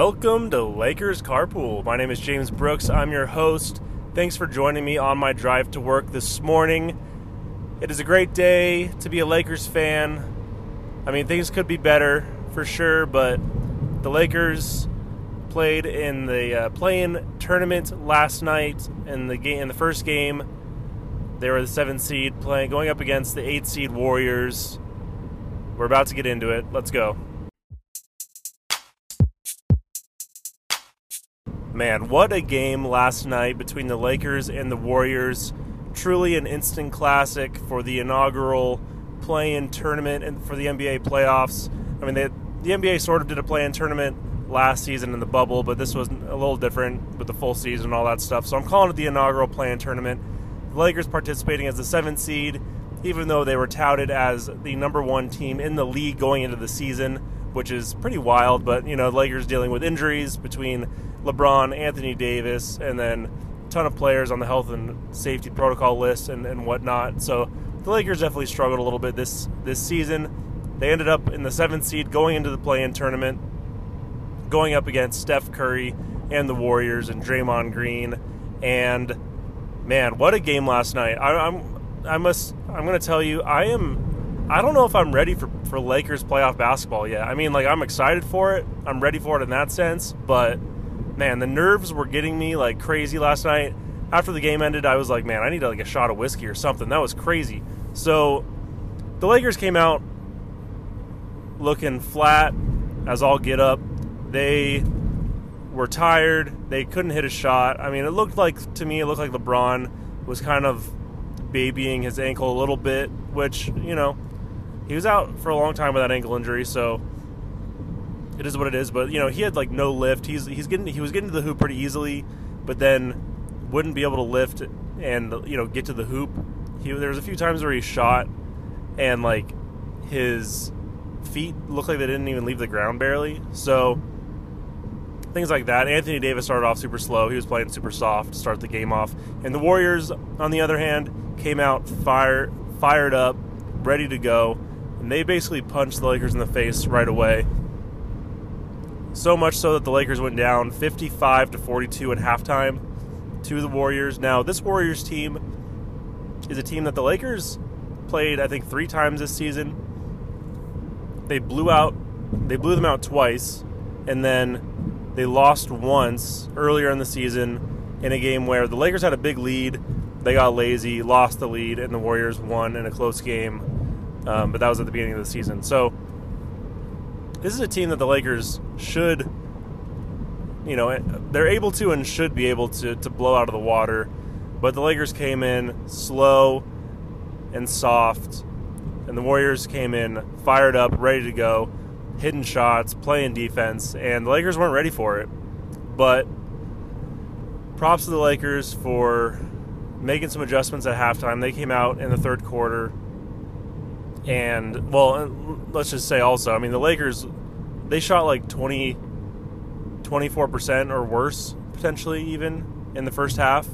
Welcome to Lakers Carpool. My name is James Brooks. I'm your host. Thanks for joining me on my drive to work this morning. It is a great day to be a Lakers fan. I mean, things could be better for sure, but the Lakers played in the uh, play-in tournament last night in the game in the first game. They were the 7 seed playing going up against the 8 seed Warriors. We're about to get into it. Let's go. Man, what a game last night between the Lakers and the Warriors. Truly an instant classic for the inaugural play in tournament and for the NBA playoffs. I mean, they, the NBA sort of did a play in tournament last season in the bubble, but this was a little different with the full season and all that stuff. So I'm calling it the inaugural play in tournament. The Lakers participating as the seventh seed, even though they were touted as the number one team in the league going into the season, which is pretty wild. But, you know, Lakers dealing with injuries between LeBron, Anthony Davis, and then a ton of players on the health and safety protocol list and, and whatnot. So the Lakers definitely struggled a little bit this this season. They ended up in the seventh seed going into the play-in tournament, going up against Steph Curry and the Warriors and Draymond Green. And man, what a game last night! I, I'm I must I'm going to tell you I am I don't know if I'm ready for for Lakers playoff basketball yet. I mean, like I'm excited for it. I'm ready for it in that sense, but man, the nerves were getting me like crazy last night. After the game ended, I was like, man, I need like a shot of whiskey or something. That was crazy. So the Lakers came out looking flat as all get up. They were tired. They couldn't hit a shot. I mean, it looked like to me, it looked like LeBron was kind of babying his ankle a little bit, which you know he was out for a long time with that ankle injury, so it is what it is. But you know, he had like no lift. He's he's getting he was getting to the hoop pretty easily, but then wouldn't be able to lift and you know get to the hoop. He there was a few times where he shot and like his feet looked like they didn't even leave the ground barely. So things like that. Anthony Davis started off super slow. He was playing super soft to start the game off. And the Warriors, on the other hand, came out fire, fired up, ready to go. And they basically punched the Lakers in the face right away. So much so that the Lakers went down 55 to 42 at halftime to the Warriors. Now, this Warriors team is a team that the Lakers played, I think, three times this season. They blew out, they blew them out twice, and then they lost once earlier in the season in a game where the Lakers had a big lead. They got lazy, lost the lead, and the Warriors won in a close game. Um, but that was at the beginning of the season. So this is a team that the Lakers should, you know, they're able to and should be able to, to blow out of the water. But the Lakers came in slow and soft, and the Warriors came in fired up, ready to go, hitting shots, playing defense, and the Lakers weren't ready for it. But props to the Lakers for making some adjustments at halftime. They came out in the third quarter and well, let's just say also, I mean, the Lakers they shot like 20 24% or worse potentially even in the first half.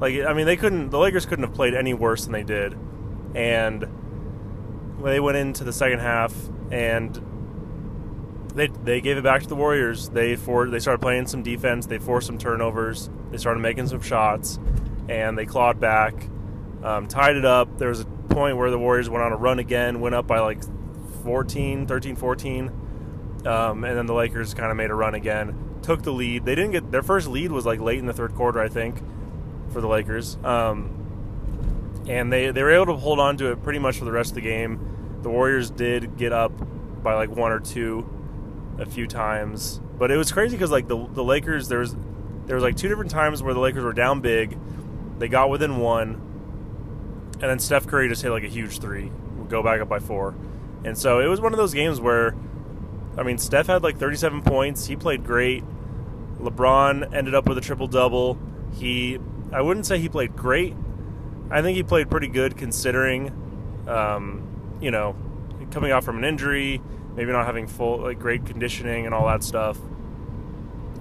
Like I mean, they couldn't the Lakers couldn't have played any worse than they did. And they went into the second half and they they gave it back to the Warriors. They for they started playing some defense. They forced some turnovers. They started making some shots, and they clawed back, um, tied it up. There was a point where the Warriors went on a run again, went up by like 14, 13, 14. Um, and then the Lakers kind of made a run again, took the lead. They didn't get their first lead was like late in the third quarter, I think, for the Lakers. Um, and they, they were able to hold on to it pretty much for the rest of the game. The Warriors did get up by like one or two a few times, but it was crazy because like the the Lakers there was there was like two different times where the Lakers were down big, they got within one, and then Steph Curry just hit like a huge three, We go back up by four, and so it was one of those games where, I mean, Steph had like 37 points, he played great. LeBron ended up with a triple double. He, I wouldn't say he played great. I think he played pretty good considering, um, you know, coming off from an injury, maybe not having full like great conditioning and all that stuff.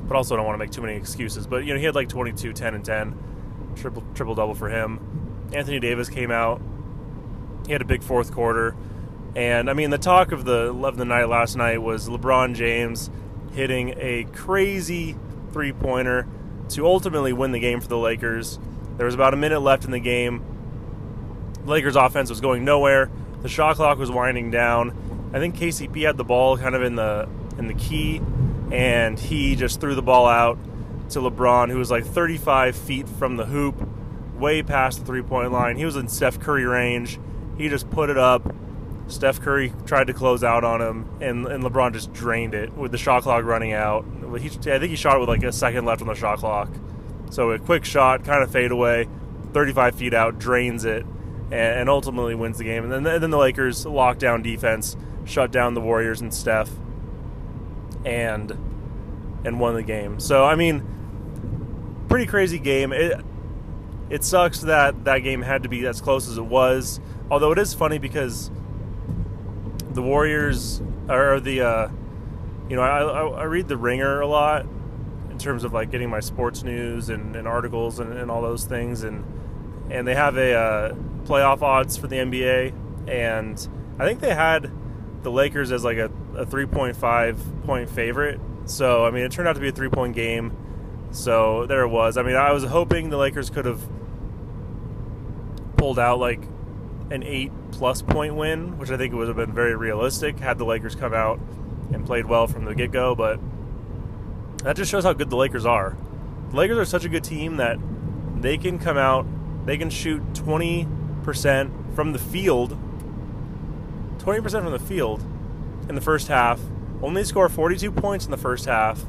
But also don't want to make too many excuses. But you know, he had like 22, 10, and 10, triple triple double for him. Anthony Davis came out. He had a big fourth quarter. And I mean, the talk of the of the night last night was LeBron James hitting a crazy three pointer to ultimately win the game for the Lakers. There was about a minute left in the game. Lakers offense was going nowhere. The shot clock was winding down. I think KCP had the ball kind of in the in the key, and he just threw the ball out to LeBron, who was like 35 feet from the hoop, way past the three point line. He was in Steph Curry range. He just put it up. Steph Curry tried to close out on him, and, and LeBron just drained it with the shot clock running out. He, I think he shot it with like a second left on the shot clock. So a quick shot, kind of fade away, 35 feet out, drains it, and, and ultimately wins the game. And then, and then the Lakers lockdown defense shut down the Warriors and Steph, and and won the game. So I mean, pretty crazy game. It it sucks that that game had to be as close as it was. Although it is funny because the Warriors or the uh, you know I, I, I read the Ringer a lot in terms of like getting my sports news and, and articles and, and, all those things and and they have a uh, playoff odds for the NBA and I think they had the Lakers as like a, a 3.5 point favorite. So I mean it turned out to be a three point game. So there it was. I mean I was hoping the Lakers could have pulled out like an eight plus point win, which I think would have been very realistic had the Lakers come out and played well from the get go. But that just shows how good the Lakers are. The Lakers are such a good team that they can come out, they can shoot 20% from the field, 20% from the field in the first half, only score 42 points in the first half,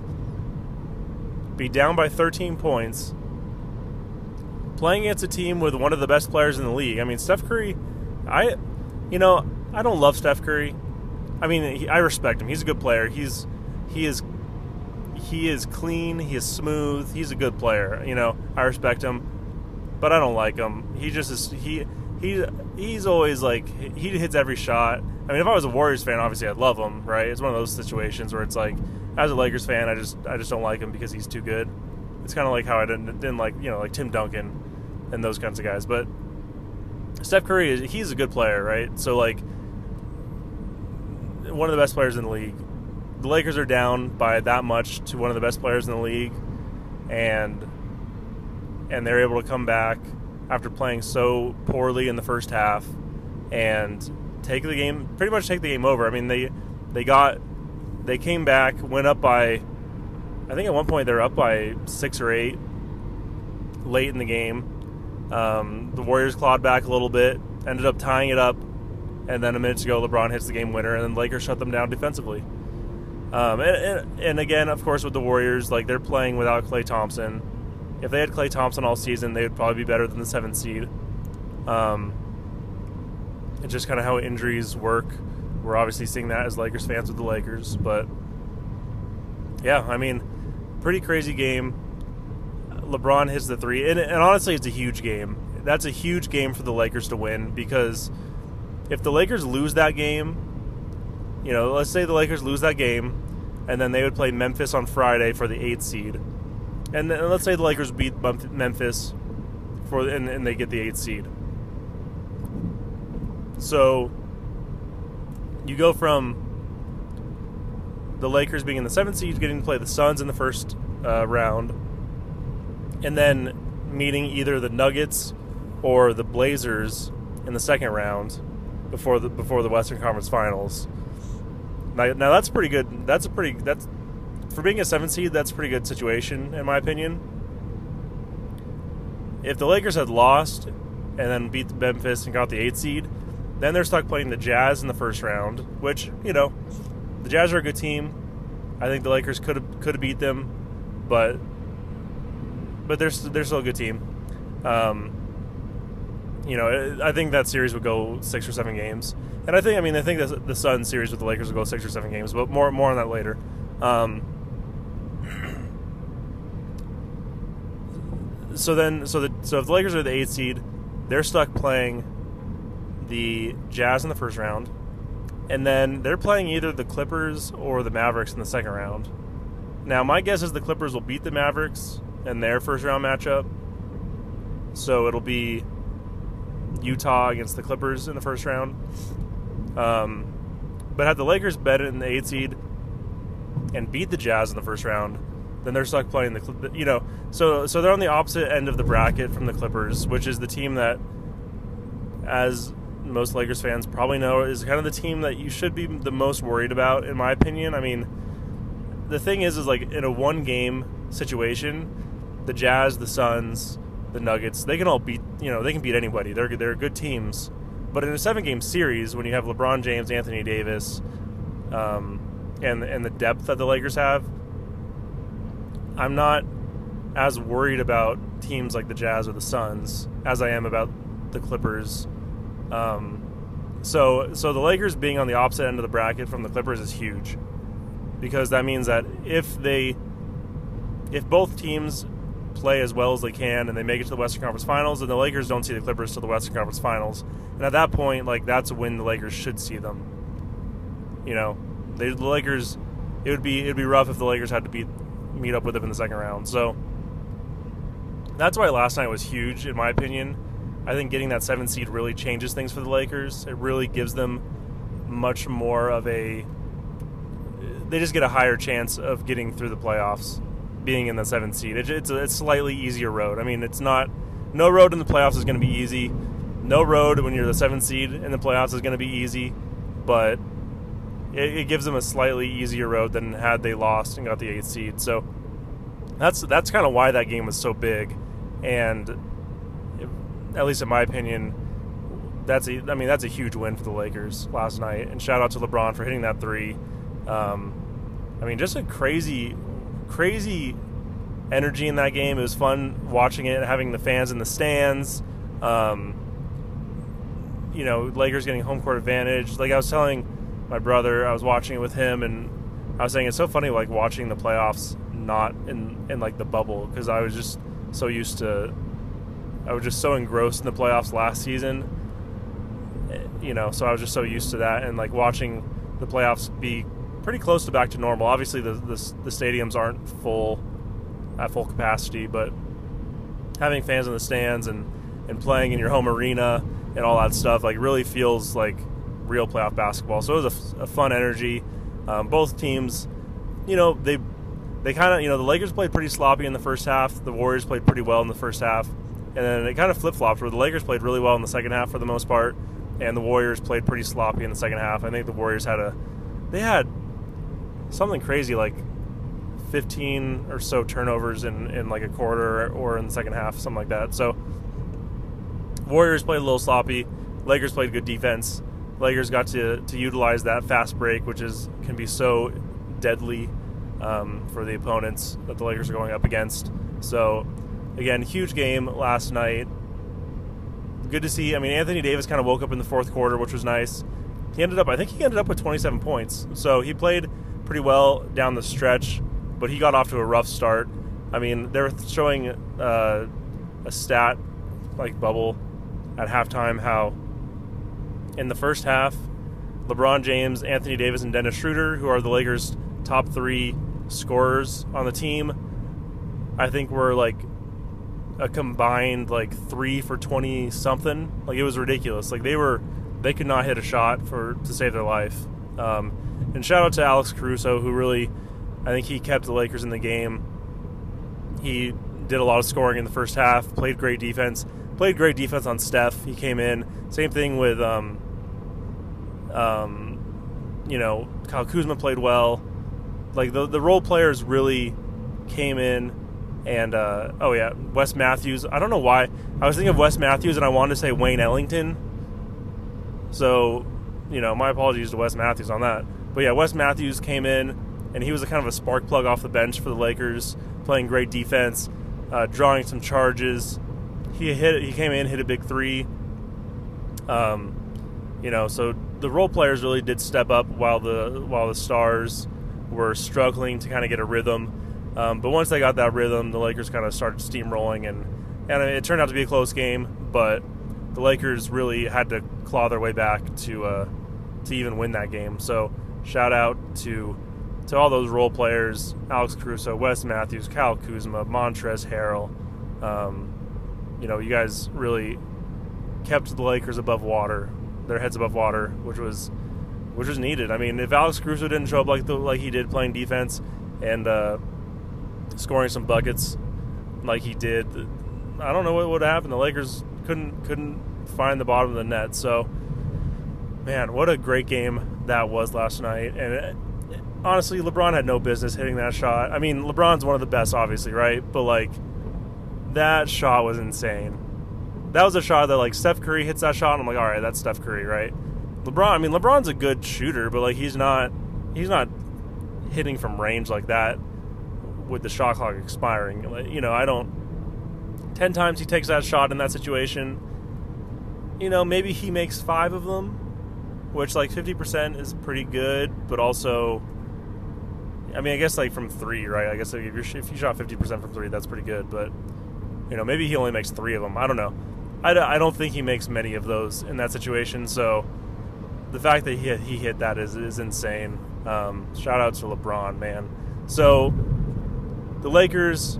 be down by 13 points, playing against a team with one of the best players in the league. I mean, Steph Curry, I, you know, I don't love Steph Curry. I mean, he, I respect him. He's a good player. He's he is he is clean. He is smooth. He's a good player. You know, I respect him, but I don't like him. He just is he he he's always like he hits every shot. I mean, if I was a Warriors fan, obviously I'd love him, right? It's one of those situations where it's like, as a Lakers fan, I just I just don't like him because he's too good. It's kind of like how I didn't, didn't like you know like Tim Duncan and those kinds of guys. But Steph Curry he's a good player, right? So like one of the best players in the league. The Lakers are down by that much to one of the best players in the league, and and they're able to come back after playing so poorly in the first half and take the game pretty much take the game over. I mean they they got they came back, went up by I think at one point they're up by six or eight late in the game um, the Warriors clawed back a little bit, ended up tying it up, and then a minute ago, LeBron hits the game winner, and then the Lakers shut them down defensively. Um, and, and, and, again, of course, with the Warriors, like they're playing without Klay Thompson. If they had Klay Thompson all season, they would probably be better than the seventh seed. Um, it's just kind of how injuries work. We're obviously seeing that as Lakers fans with the Lakers, but yeah, I mean, pretty crazy game. LeBron hits the three, and, and honestly, it's a huge game. That's a huge game for the Lakers to win because if the Lakers lose that game, you know, let's say the Lakers lose that game, and then they would play Memphis on Friday for the eighth seed, and then let's say the Lakers beat Memphis for and, and they get the eighth seed. So you go from the Lakers being in the seventh seed, getting to play the Suns in the first uh, round, and then meeting either the Nuggets or the Blazers in the second round before the before the Western Conference Finals. Now, now that's pretty good. That's a pretty that's for being a seven seed. That's a pretty good situation in my opinion. If the Lakers had lost and then beat Memphis and got the eight seed, then they're stuck playing the Jazz in the first round. Which you know, the Jazz are a good team. I think the Lakers could have could have beat them, but but they're they're still a good team. Um, you know, I think that series would go six or seven games, and I think I mean I think the the Sun series with the Lakers will go six or seven games, but more more on that later. Um, so then, so the so if the Lakers are the eighth seed, they're stuck playing the Jazz in the first round, and then they're playing either the Clippers or the Mavericks in the second round. Now, my guess is the Clippers will beat the Mavericks in their first round matchup. So it'll be Utah against the Clippers in the first round. Um, but had the Lakers bet in the eight seed, and beat the Jazz in the first round, then they're stuck playing the you know so so they're on the opposite end of the bracket from the Clippers, which is the team that, as most Lakers fans probably know, is kind of the team that you should be the most worried about, in my opinion. I mean, the thing is, is like in a one game situation, the Jazz, the Suns, the Nuggets, they can all beat you know they can beat anybody. They're they're good teams. But in a seven game series, when you have LeBron James, Anthony Davis, um, and and the depth that the Lakers have, I'm not as worried about teams like the Jazz or the Suns as I am about the Clippers. Um, so so the Lakers being on the opposite end of the bracket from the Clippers is huge because that means that if they if both teams play as well as they can and they make it to the Western Conference Finals, and the Lakers don't see the Clippers to the Western Conference Finals. And at that point, like that's when the Lakers should see them. You know, they, the Lakers. It would be it'd be rough if the Lakers had to beat meet up with them in the second round. So that's why last night was huge, in my opinion. I think getting that seven seed really changes things for the Lakers. It really gives them much more of a. They just get a higher chance of getting through the playoffs being in the seventh seed. It, it's a it's slightly easier road. I mean, it's not no road in the playoffs is going to be easy. No road when you're the seventh seed in the playoffs is going to be easy, but it, it, gives them a slightly easier road than had they lost and got the eighth seed. So that's that's kind of why that game was so big, and at least in my opinion, that's a I mean that's a huge win for the Lakers last night. And shout out to LeBron for hitting that three. Um, I mean, just a crazy crazy energy in that game. It was fun watching it, and having the fans in the stands. Um, you know, Lakers getting home court advantage. Like I was telling my brother, I was watching it with him, and I was saying it's so funny, like watching the playoffs not in in like the bubble because I was just so used to. I was just so engrossed in the playoffs last season. You know, so I was just so used to that, and like watching the playoffs be pretty close to back to normal. Obviously, the, the, the stadiums aren't full at full capacity, but having fans in the stands and and playing in your home arena and all that stuff like really feels like real playoff basketball. So it was a, a fun energy. Um, both teams, you know, they they kind of you know the Lakers played pretty sloppy in the first half. The Warriors played pretty well in the first half, and then it kind of flip flopped where the Lakers played really well in the second half for the most part, and the Warriors played pretty sloppy in the second half. I think the Warriors had a they had something crazy like 15 or so turnovers in, in like a quarter or in the second half, something like that. So Warriors played a little sloppy. Lakers played good defense. Lakers got to, to utilize that fast break, which is can be so deadly um, for the opponents that the Lakers are going up against. So again, huge game last night. Good to see. I mean, Anthony Davis kind of woke up in the fourth quarter, which was nice. He ended up, I think he ended up with 27 points. So he played pretty well down the stretch, but he got off to a rough start. I mean, they're showing uh, a stat like bubble at halftime how in the first half, LeBron James, Anthony Davis, and Dennis Schroeder, who are the Lakers' top three scorers on the team, I think were like a combined like three for twenty something. Like it was ridiculous. Like they were, they could not hit a shot for to save their life. Um, and shout out to Alex Caruso, who really, I think he kept the Lakers in the game. He did a lot of scoring in the first half, played great defense, played great defense on Steph. He came in. Same thing with, um, um, you know, Kyle Kuzma played well. Like the the role players really came in, and uh, oh yeah, Wes Matthews. I don't know why I was thinking of Wes Matthews, and I wanted to say Wayne Ellington. So, you know, my apologies to Wes Matthews on that. But yeah, Wes Matthews came in, and he was a kind of a spark plug off the bench for the Lakers, playing great defense, uh, drawing some charges. He hit. He came in, hit a big three. Um, you know, so the role players really did step up while the while the stars were struggling to kind of get a rhythm. Um, but once they got that rhythm, the Lakers kind of started steamrolling, and and it turned out to be a close game. But the Lakers really had to claw their way back to uh, to even win that game. So Shout out to to all those role players: Alex Caruso, Wes Matthews, Kyle Kuzma, Montrezl Harrell. Um, you know, you guys really kept the Lakers above water, their heads above water, which was which was needed. I mean, if Alex Caruso didn't show up like the, like he did playing defense and uh, scoring some buckets like he did, I don't know what would happen. The Lakers couldn't couldn't find the bottom of the net. So, man, what a great game that was last night. And it, honestly, LeBron had no business hitting that shot. I mean, LeBron's one of the best, obviously, right? But like, that shot was insane. That was a shot that like Steph Curry hits that shot. And I'm like, all right, that's Steph Curry, right? LeBron. I mean, LeBron's a good shooter, but like he's not he's not hitting from range like that with the shot clock expiring. You know, I don't. Ten times he takes that shot in that situation. You know, maybe he makes five of them, which like fifty percent is pretty good, but also I mean, I guess like from three, right? I guess if, you're, if you shot fifty percent from three, that's pretty good. But you know, maybe he only makes three of them. I don't know. I, I don't think he makes many of those in that situation. So the fact that he he hit that is is insane. Um, shout out to LeBron, man. So the Lakers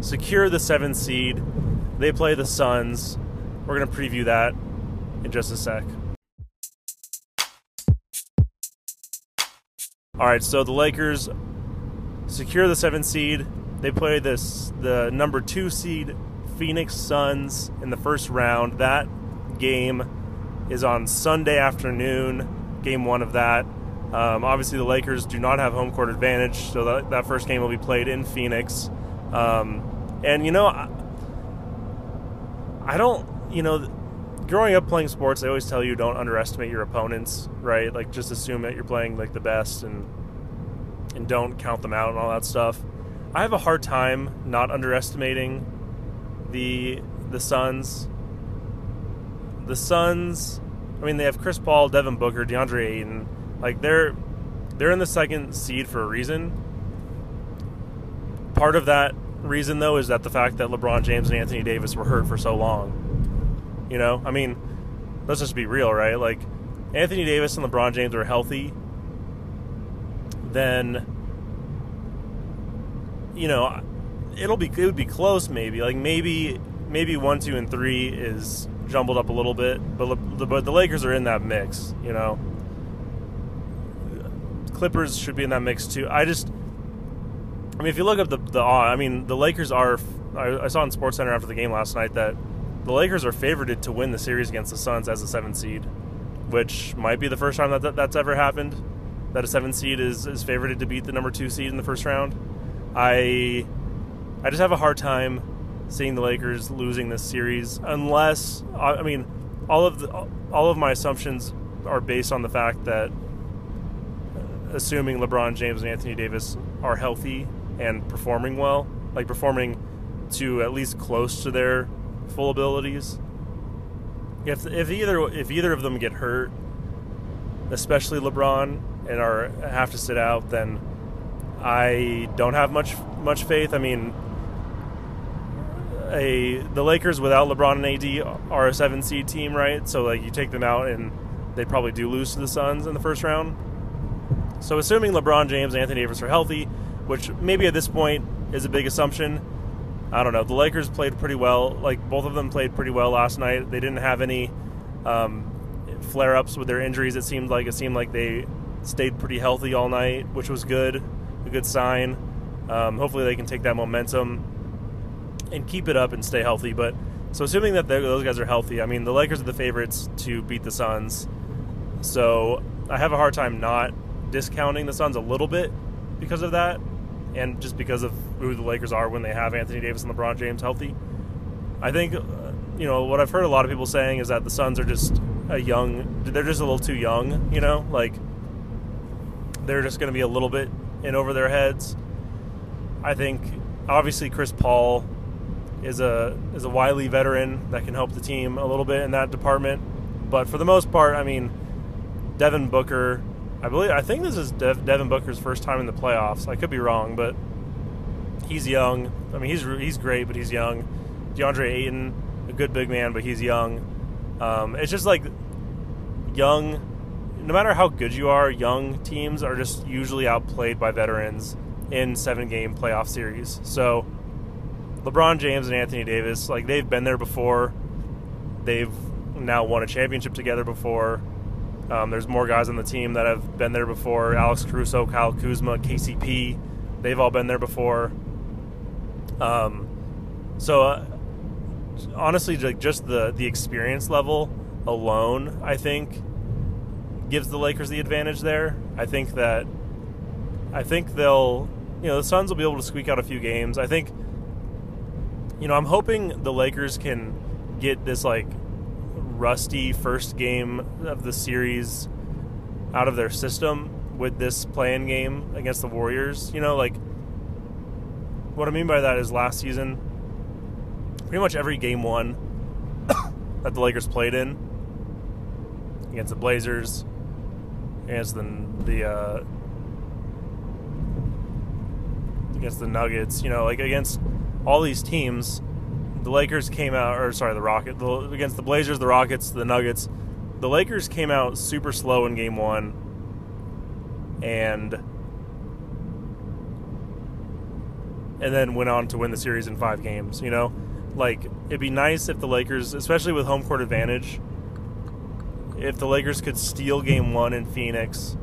secure the seventh seed. They play the Suns. We're gonna preview that in just a sec. All right, so the Lakers secure the seventh seed. They play this the number two seed Phoenix Suns in the first round. That game is on Sunday afternoon. Game one of that. Um, obviously, the Lakers do not have home court advantage, so that, that first game will be played in Phoenix. Um, and you know, I, I don't, you know, growing up playing sports, they always tell you don't underestimate your opponents, right? Like just assume that you're playing like the best and and don't count them out and all that stuff. I have a hard time not underestimating the the Suns. The Suns, I mean, they have Chris Paul, Devin Booker, DeAndre Ayton. Like they're they're in the second seed for a reason. Part of that reason, though, is that the fact that LeBron James and Anthony Davis were hurt for so long. You know, I mean, let's just be real, right? Like Anthony Davis and LeBron James are healthy, then you know it'll be it would be close maybe. Like maybe maybe one two and three is jumbled up a little bit but but the Lakers are in that mix you know? Clippers should be in that mix too. I just I mean if you look up the the I mean the Lakers are I, I saw in Sports Center after the game last night that the Lakers are favored to win the series against the Suns as a seven seed which might be the first time that, that that's ever happened that a seven seed is is favored to beat the number two seed in the first round. I I just have a hard time seeing the Lakers losing this series unless I mean all of the all of my assumptions are based on the fact that assuming LeBron James and Anthony Davis are healthy and performing well, like performing to at least close to their full abilities. If if either if either of them get hurt, especially LeBron and are have to sit out, then I don't have much much faith. I mean, a the Lakers without LeBron and AD are a seven seed team, right? So like you take them out and they probably do lose to the Suns in the first round. So assuming LeBron James and Anthony Davis are healthy, which maybe at this point is a big assumption. I don't know. The Lakers played pretty well. Like both of them played pretty well last night. They didn't have any um, flare ups with their injuries. It seemed like it seemed like they stayed pretty healthy all night, which was good a good sign. Um, hopefully, they can take that momentum and keep it up and stay healthy. But so, assuming that those guys are healthy, I mean, the Lakers are the favorites to beat the Suns. So, I have a hard time not discounting the Suns a little bit because of that, and just because of who the Lakers are when they have Anthony Davis and LeBron James healthy. I think, uh, you know, what I've heard a lot of people saying is that the Suns are just a young, they're just a little too young, you know, like they're just going to be a little bit in over their heads. I think obviously Chris Paul is a is a wily veteran that can help the team a little bit in that department. But for the most part, I mean, Devin Booker, I believe I think this is Dev, Devin Booker's first time in the playoffs. I could be wrong, but he's young. I mean, he's he's great, but he's young. DeAndre Ayton, a good big man, but he's young. Um, it's just like young no matter how good you are, young teams are just usually outplayed by veterans in seven game playoff series. So LeBron James and Anthony Davis, like they've been there before. They've now won a championship together before. Um, there's more guys on the team that have been there before. Alex Caruso, Kyle Kuzma, KCP, they've all been there before. Um, so uh, honestly, like just the the experience level alone, I think gives the Lakers the advantage there. I think that I think they'll you know the Suns will be able to squeak out a few games. I think you know I'm hoping the Lakers can get this like rusty first game of the series out of their system with this playing game against the Warriors. You know, like what I mean by that is last season, pretty much every game one that the Lakers played in against the Blazers, against the the uh, against the Nuggets, you know, like against all these teams, the Lakers came out, or sorry, the Rocket the, against the Blazers, the Rockets, the Nuggets. The Lakers came out super slow in Game One, and and then went on to win the series in five games. You know, like it'd be nice if the Lakers, especially with home court advantage, if the Lakers could steal Game One in Phoenix,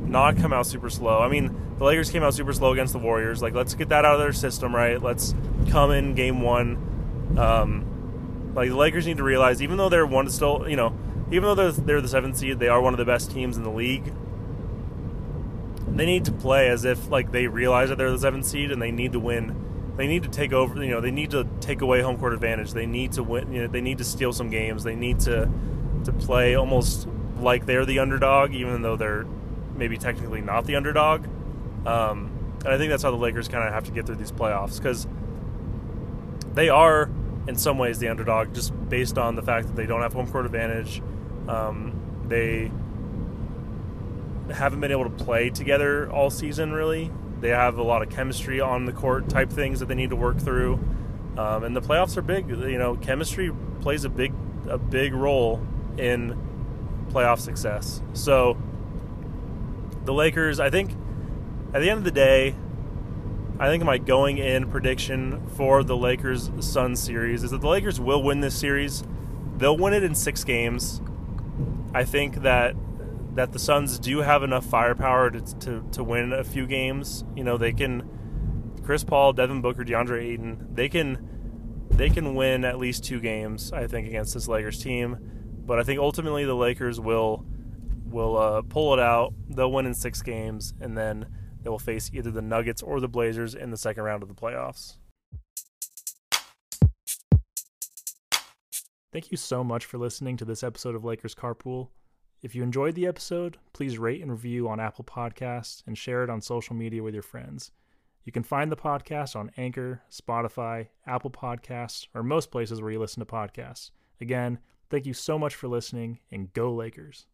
not come out super slow. I mean, the Lakers came out super slow against the Warriors. Like, let's get that out of their system, right? Let's come in Game One um, like the Lakers need to realize, even though they're one still, you know, even though they're, they're the seventh seed, they are one of the best teams in the league. They need to play as if like they realize that they're the seventh seed and they need to win. They need to take over. You know, they need to take away home court advantage. They need to win. You know, they need to steal some games. They need to to play almost like they're the underdog, even though they're maybe technically not the underdog. Um, and I think that's how the Lakers kind of have to get through these playoffs because they are in some ways the underdog just based on the fact that they don't have home court advantage. Um, they haven't been able to play together all season really. They have a lot of chemistry on the court type things that they need to work through. Um, and the playoffs are big. You know, chemistry plays a big a big role in playoff success. So the Lakers, I think, at the end of the day, I think my going in prediction for the Lakers Suns series is that the Lakers will win this series. They'll win it in six games. I think that that the Suns do have enough firepower to, to, to win a few games. You know, they can Chris Paul, Devin Booker, DeAndre Ayton, they can they can win at least two games, I think, against this Lakers team. But I think ultimately the Lakers will will uh, pull it out. They'll win in six games, and then they will face either the Nuggets or the Blazers in the second round of the playoffs. Thank you so much for listening to this episode of Lakers Carpool. If you enjoyed the episode, please rate and review on Apple Podcasts and share it on social media with your friends. You can find the podcast on Anchor, Spotify, Apple Podcasts, or most places where you listen to podcasts. Again, thank you so much for listening, and go Lakers.